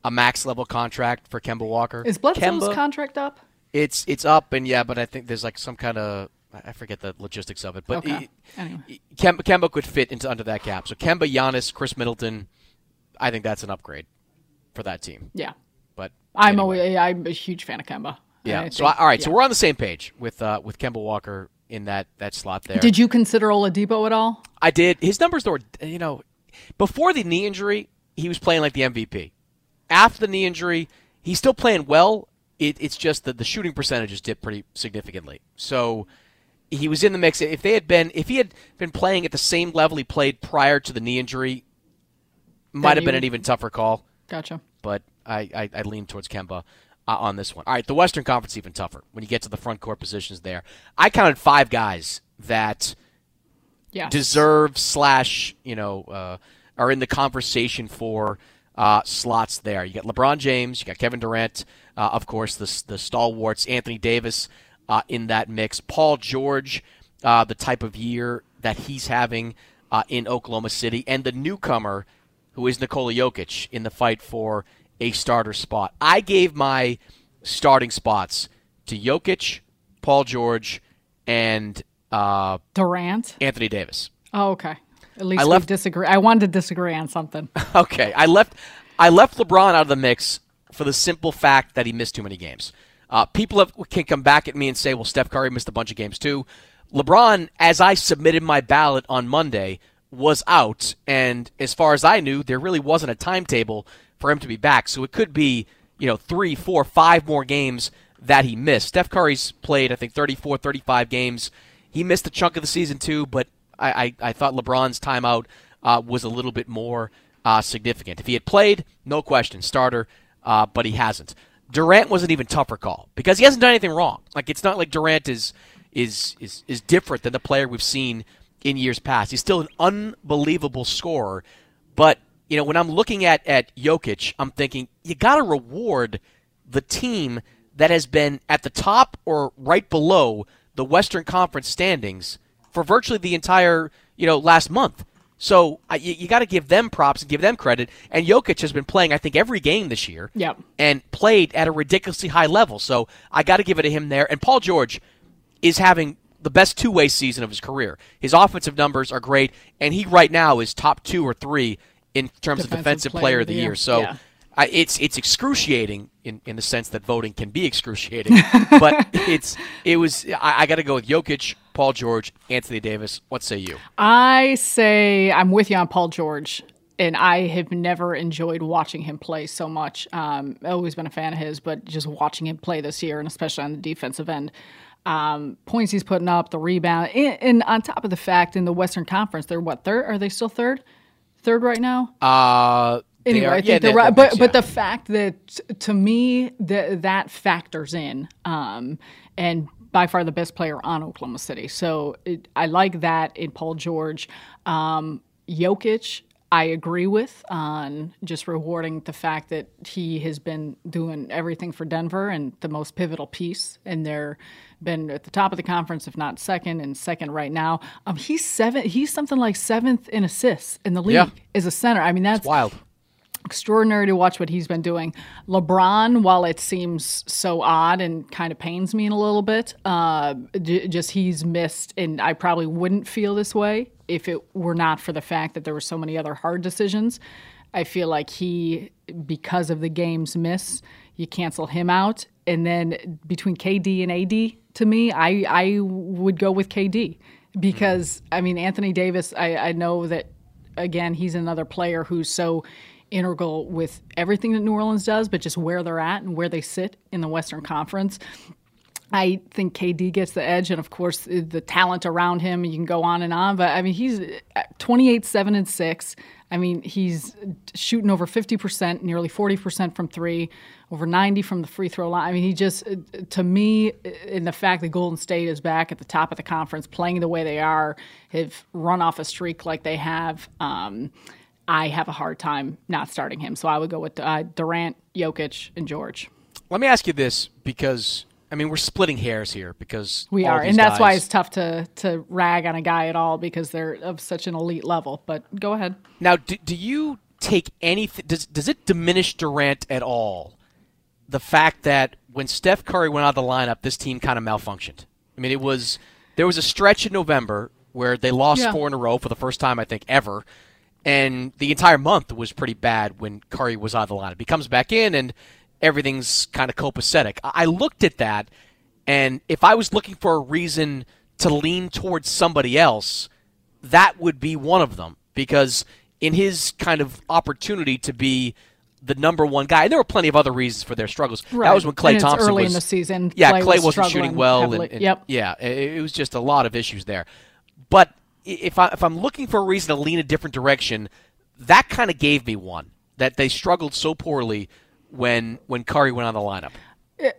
a max level contract for Kemba Walker. is Bledsoe's Kemba, contract up? It's it's up, and yeah, but I think there's like some kind of I forget the logistics of it, but Okay. it- Anyway. Kemba, Kemba could fit into under that cap. So Kemba, Giannis, Khris Middleton, I think that's an upgrade for that team. Yeah, But I'm anyway. always, I'm a huge fan of Kemba. Yeah. I So think- all right, so we're on the same page with uh, with Kemba Walker in that that slot there. Did you consider Oladipo at all? I did. His numbers were, you know, before the knee injury, he was playing like the MVP. After the knee injury, he's still playing well. it, it's just that the shooting percentages dipped pretty significantly. So he was in the mix. If they had been, if he had been playing at the same level he played prior to the knee injury, might have been an even tougher call. Gotcha. But I, I, I lean towards Kemba uh, on this one. All right, the Western Conference even tougher when you get to the front court positions there. I counted five guys that yes. deserve slash you know uh, are in the conversation for uh, slots there. You got LeBron James, you got Kevin Durant, uh, of course the the stalwarts, Anthony Davis uh, in that mix, Paul George, uh, the type of year that he's having uh, in Oklahoma City, and the newcomer who is Nikola Jokic in the fight for a starter spot. I gave my starting spots to Jokic, Paul George, and uh, Durant, Anthony Davis. Oh, okay. At least I left, disagree. I wanted to disagree on something. (laughs) okay, I left. I left LeBron out of the mix for the simple fact that he missed too many games. Uh, people have, can come back at me and say, "Well, Steph Curry missed a bunch of games too." LeBron, as I submitted my ballot on Monday, was out, and as far as I knew, there really wasn't a timetable for him to be back. So it could be, you know, three, four, five more games that he missed. Steph Curry's played, I think, 34, 35 games. He missed a chunk of the season too, but I, I, I thought LeBron's timeout uh, was a little bit more uh, significant. If he had played, no question, starter, uh, but he hasn't. Durant was an even tougher call because he hasn't done anything wrong. Like it's not like Durant is is is is different than the player we've seen in years past. He's still an unbelievable scorer, but you know when I'm looking at at Jokic, I'm thinking you got to reward the team that has been at the top or right below the Western Conference standings for virtually the entire you know last month. So uh, you, you got to give them props and give them credit. And Jokic has been playing, I think, every game this year. Yep. And played at a ridiculously high level. So I got to give it to him there. And Paul George is having the best two way season of his career. His offensive numbers are great, and he right now is top two or three in terms defensive of defensive player, player of the year. year. So yeah. uh, it's it's excruciating in, in the sense that voting can be (laughs) excruciating, but (laughs) it's it was I, I got to go with Jokic, Paul George, Anthony Davis. What say you? I say I'm with you on Paul George. And I have never enjoyed watching him play so much. Um, always been a fan of his, but just watching him play this year, and especially on the defensive end, um, points he's putting up, the rebound, and, and, on top of the fact, in the Western Conference, they're what third? Are they still third? Third right now? Uh, anyway, are, I think yeah, right. But yeah. but the fact that to me that that factors in, um, and by far the best player on Oklahoma City. So it, I like that in Paul George. Um, Jokic, I agree with on just rewarding the fact that he has been doing everything for Denver and the most pivotal piece, and they're been at the top of the conference, if not second, and second right now. Um, he's seven. He's something like seventh in assists in the league yeah. as a center. I mean, that's it's wild extraordinary to watch what he's been doing. LeBron, while it seems so odd and kind of pains me in a little bit, uh, j- just he's missed, and I probably wouldn't feel this way if it were not for the fact that there were so many other hard decisions. I feel like he, because of the game's miss, you cancel him out, and then between KD and AD, to me, I I would go with KD because I mean Anthony Davis. I, I know that again he's another player who's so integral with everything that New Orleans does, but just where they're at and where they sit in the Western Conference. I think KD gets the edge, and of course the talent around him. You can go on and on, but I mean he's 28, seven and six. I mean he's shooting over 50 percent, nearly 40 percent from three, over 90 from the free throw line. I mean he just, to me, in the fact that Golden State is back at the top of the conference, playing the way they are, have run off a streak like they have. Um, I have a hard time not starting him. So I would go with uh, Durant, Jokic, and George. Let me ask you this because I mean we're splitting hairs here because we are, and that's guys... why it's tough to to rag on a guy at all because they're of such an elite level. But go ahead. Now, do, do you take anything? Does does it diminish Durant at all? The fact that when Steph Curry went out of the lineup, this team kind of malfunctioned. I mean, it was there was a stretch in November where they lost yeah. four in a row for the first time I think ever and the entire month was pretty bad when Curry was out of the lineup. He comes back in, and everything's kind of copacetic. I looked at that, and if I was looking for a reason to lean towards somebody else, that would be one of them because in his kind of opportunity to be the number one guy. And there were plenty of other reasons for their struggles. Right. That was when Klay and Thompson early was in the season. Yeah, Klay, Klay was not shooting well. And, and, yep. Yeah, it, it was just a lot of issues there. But if I if I'm looking for a reason to lean a different direction, that kind of gave me one that they struggled so poorly when when Curry went on the lineup.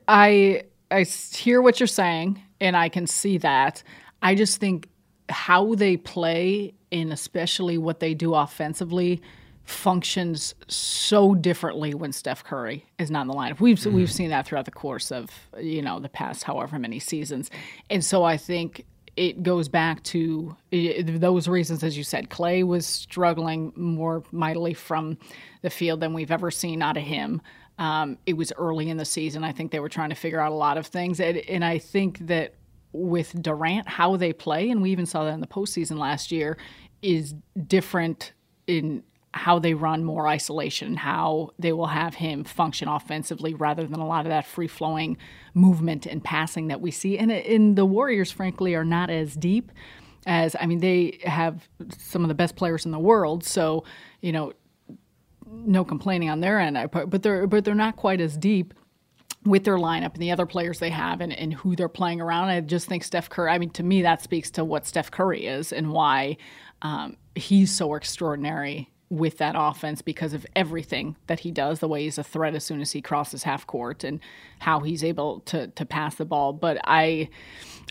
I I hear what you're saying, and I can see that. I just think how they play, and especially what they do offensively, functions so differently when Steph Curry is not in the lineup. We've mm-hmm. we've seen that throughout the course of you know the past however many seasons, and so I think it goes back to those reasons, as you said. Klay was struggling more mightily from the field than we've ever seen out of him. Um, it was early in the season. I think they were trying to figure out a lot of things, and, and I think that with Durant, how they play, and we even saw that in the postseason last year, is different in how they run more isolation, how they will have him function offensively rather than a lot of that free flowing movement and passing that we see. And in the Warriors, frankly, are not as deep as I mean, they have some of the best players in the world. So, you know, no complaining on their end, but they're but they're not quite as deep with their lineup and the other players they have and, and who they're playing around. I just think Steph Curry, I mean, to me, that speaks to what Steph Curry is and why um, he's so extraordinary with that offense because of everything that he does, the way he's a threat as soon as he crosses half court and how he's able to to pass the ball. But I,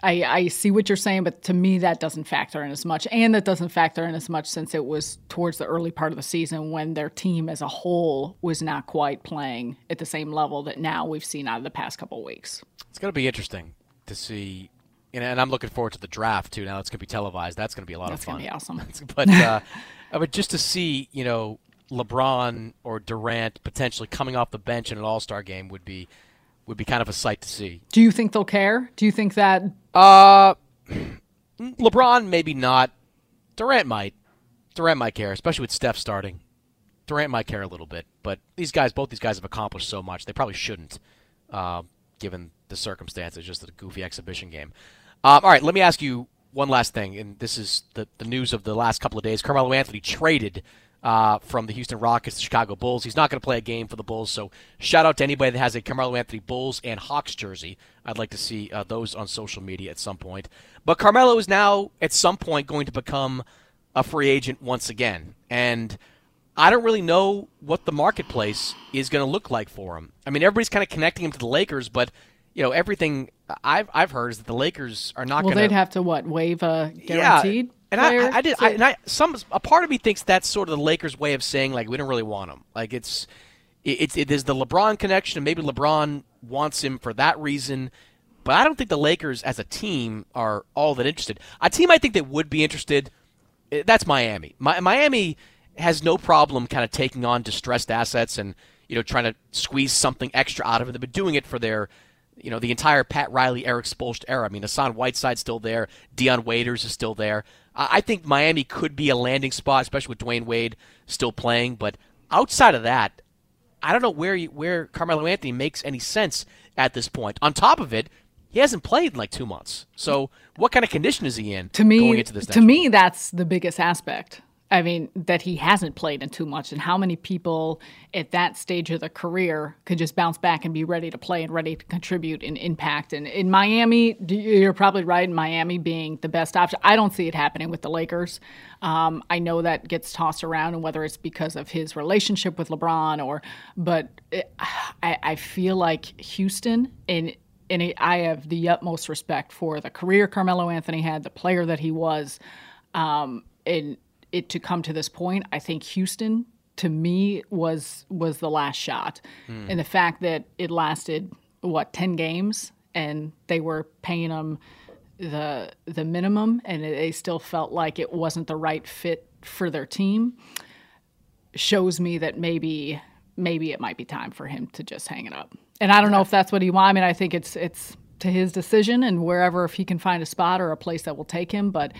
I, I see what you're saying, but to me that doesn't factor in as much, and that doesn't factor in as much since it was towards the early part of the season when their team as a whole was not quite playing at the same level that now we've seen out of the past couple of weeks. It's going to be interesting to see and, I'm looking forward to the draft too. Now it's going to be televised. That's going to be a lot That's of fun. That's going to be awesome. (laughs) but uh, (laughs) but just to see, you know, LeBron or Durant potentially coming off the bench in an All Star game would be would be kind of a sight to see. Do you think they'll care? Do you think that? Uh, (clears throat) LeBron maybe not. Durant might. Durant might care, especially with Steph starting. Durant might care a little bit, but these guys, both these guys, have accomplished so much. They probably shouldn't, uh, given the circumstances. Just a goofy exhibition game. Um, all right, let me ask you one last thing, and this is the, the news of the last couple of days. Carmelo Anthony traded uh, from the Houston Rockets to Chicago Bulls. He's not going to play a game for the Bulls, so shout out to anybody that has a Carmelo Anthony Bulls and Hawks jersey. I'd like to see uh, those on social media at some point. But Carmelo is now, at some point, going to become a free agent once again. And I don't really know what the marketplace is going to look like for him. I mean, everybody's kind of connecting him to the Lakers, but you know, everything I've I've heard is that the Lakers are not well, going to. they'd have to what waive a guaranteed. Yeah. And I, I, did, I, and I, some a part of me thinks that's sort of the Lakers' way of saying like we don't really want him. Like it's, it's it is the LeBron connection, and maybe LeBron wants him for that reason. But I don't think the Lakers as a team are all that interested. A team I think that would be interested, eh, that's Miami. My, Miami has no problem kind of taking on distressed assets and you know trying to squeeze something extra out of it. They've been doing it for their you know, the entire Pat Riley, Erik Spoelstra era. I mean, Hassan Whiteside's still there. Dion Waiters is still there. I think Miami could be a landing spot, especially with Dwyane Wade still playing. But outside of that, I don't know where you, where Carmelo Anthony makes any sense at this point. On top of it, he hasn't played in like two months. So, what kind of condition is he in? To me, to me, that's the biggest aspect. I mean, that he hasn't played in too much, and how many people at that stage of the career could just bounce back and be ready to play and ready to contribute and impact. And in Miami, you're probably right in Miami being the best option. I don't see it happening with the Lakers. Um, I know that gets tossed around, and whether it's because of his relationship with LeBron or, but it, I, I feel like Houston and and I have the utmost respect for the career Carmelo Anthony had, the player that he was, um, and it to come to this point, I think Houston to me was was the last shot, mm. and the fact that it lasted what ten games and they were paying them the the minimum, and they still felt like it wasn't the right fit for their team, shows me that maybe maybe it might be time for him to just hang it up. And I don't know if that's what he wants. I mean, I think it's it's to his decision and wherever if he can find a spot or a place that will take him, but.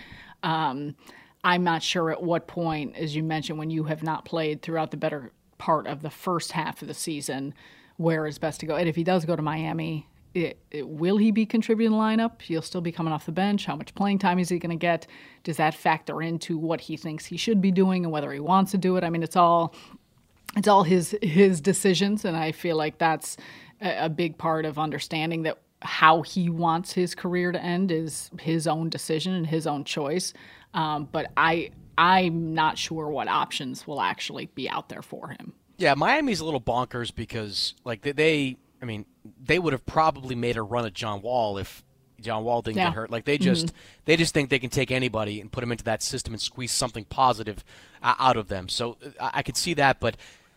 Um, I'm not sure at what point, as you mentioned, when you have not played throughout the better part of the first half of the season, where is best to go. And if he does go to Miami, it, it, will he be contributing lineup? He'll still be coming off the bench. How much playing time is he going to get? Does that factor into what he thinks he should be doing and whether he wants to do it? I mean, it's all it's all his his decisions, and I feel like that's a, a big part of understanding that how he wants his career to end is his own decision and his own choice. Um, but I I'm not sure what options will actually be out there for him. Yeah, Miami's a little bonkers because like they, they I mean, they would have probably made a run at John Wall if John Wall didn't yeah. get hurt. Like they just mm-hmm. they just think they can take anybody and put them into that system and squeeze something positive uh, out of them. So uh, I could see that, but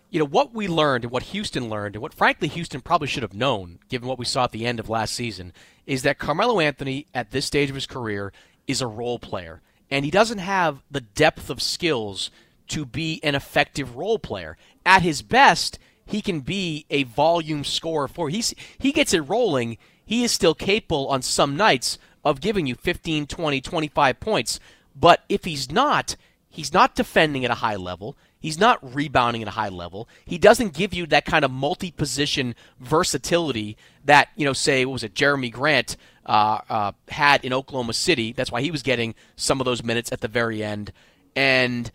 you know what we learned and what Houston learned and what frankly Houston probably should have known given what we saw at the end of last season is that Carmelo Anthony at this stage of his career is a role player and he doesn't have the depth of skills to be an effective role player. At his best, he can be a volume scorer for he's he gets it rolling. He is still capable on some nights of giving you 15, 20, 25 points. But if he's not, he's not defending at a high level. He's not rebounding at a high level. He doesn't give you that kind of multi-position versatility that you know, say, what was it, Jerami Grant uh, uh, had in Oklahoma City. That's why he was getting some of those minutes at the very end. And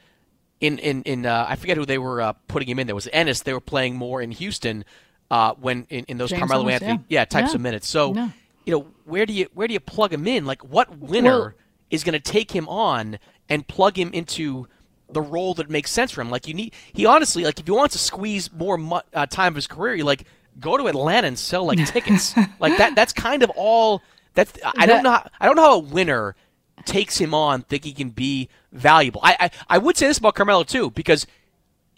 in in in uh, I forget who they were uh, putting him in. There was Ennis. They were playing more in Houston uh, when in, in those James Carmelo Anthony yeah. yeah types yeah. of minutes. So you know where do you where do you plug him in? Like what winner well, is going to take him on and plug him into the role that makes sense for him? Like you need he honestly like if you want to squeeze more mu- uh, time of his career, you like go to Atlanta and sell like tickets. (laughs) like that that's kind of all that's I don't know how, I don't know how a winner takes him on think he can be valuable. I, I, I would say this about Carmelo too because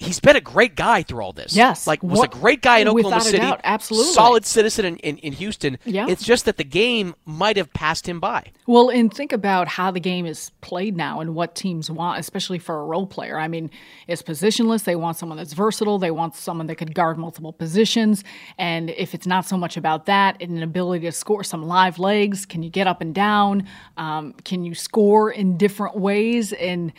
he's been a great guy through all this. Yes, like was what, a great guy in Oklahoma City, doubt, absolutely solid citizen in, in, in, Houston. Yeah, it's just that the game might have passed him by. Well, and think about how the game is played now and what teams want, especially for a role player. I mean, it's positionless. They want someone that's versatile. They want someone that could guard multiple positions. And if it's not so much about that, and an ability to score some live legs, can you get up and down? Um, can you score in different ways? And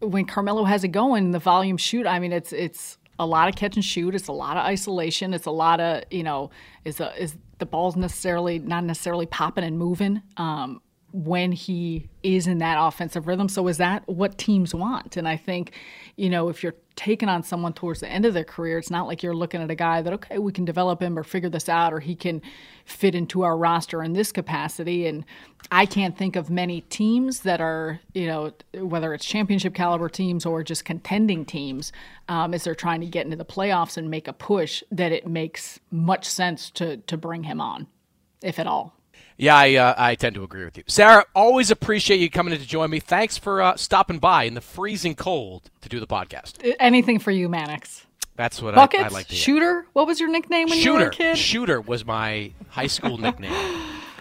when Carmelo has it going, the volume shoot, I mean, it's it's a lot of catch and shoot. It's a lot of isolation. It's a lot of you know, is a, is the ball's necessarily not necessarily popping and moving um, when he is in that offensive rhythm. So is that what teams want? And I think, you know, if you're taking on someone towards the end of their career, it's not like you're looking at a guy that, okay, we can develop him or figure this out or he can fit into our roster in this capacity. And I can't think of many teams that are, you know, whether it's championship caliber teams or just contending teams, um, as they're trying to get into the playoffs and make a push, that it makes much sense to, to bring him on, if at all. Yeah, I, uh, I tend to agree with you. Sarah, always appreciate you coming in to join me. Thanks for uh, stopping by in the freezing cold to do the podcast. Anything for you, Mannix. That's what Buckets, I, I like to hear. Shooter? What was your nickname when Shooter. you were a kid? Shooter was my high school (laughs) nickname.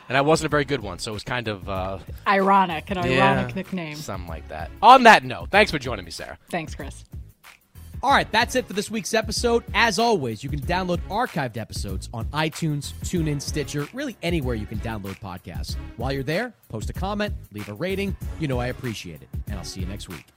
and I wasn't a very good one, so it was kind of uh, ironic, an yeah, ironic nickname. Something like that. On that note, thanks for joining me, Sarah. Thanks, Chris. All right, that's it for this week's episode. As always, you can download archived episodes on iTunes, TuneIn, Stitcher, really anywhere you can download podcasts. While you're there, post a comment, leave a rating. You know I appreciate it. And I'll see you next week.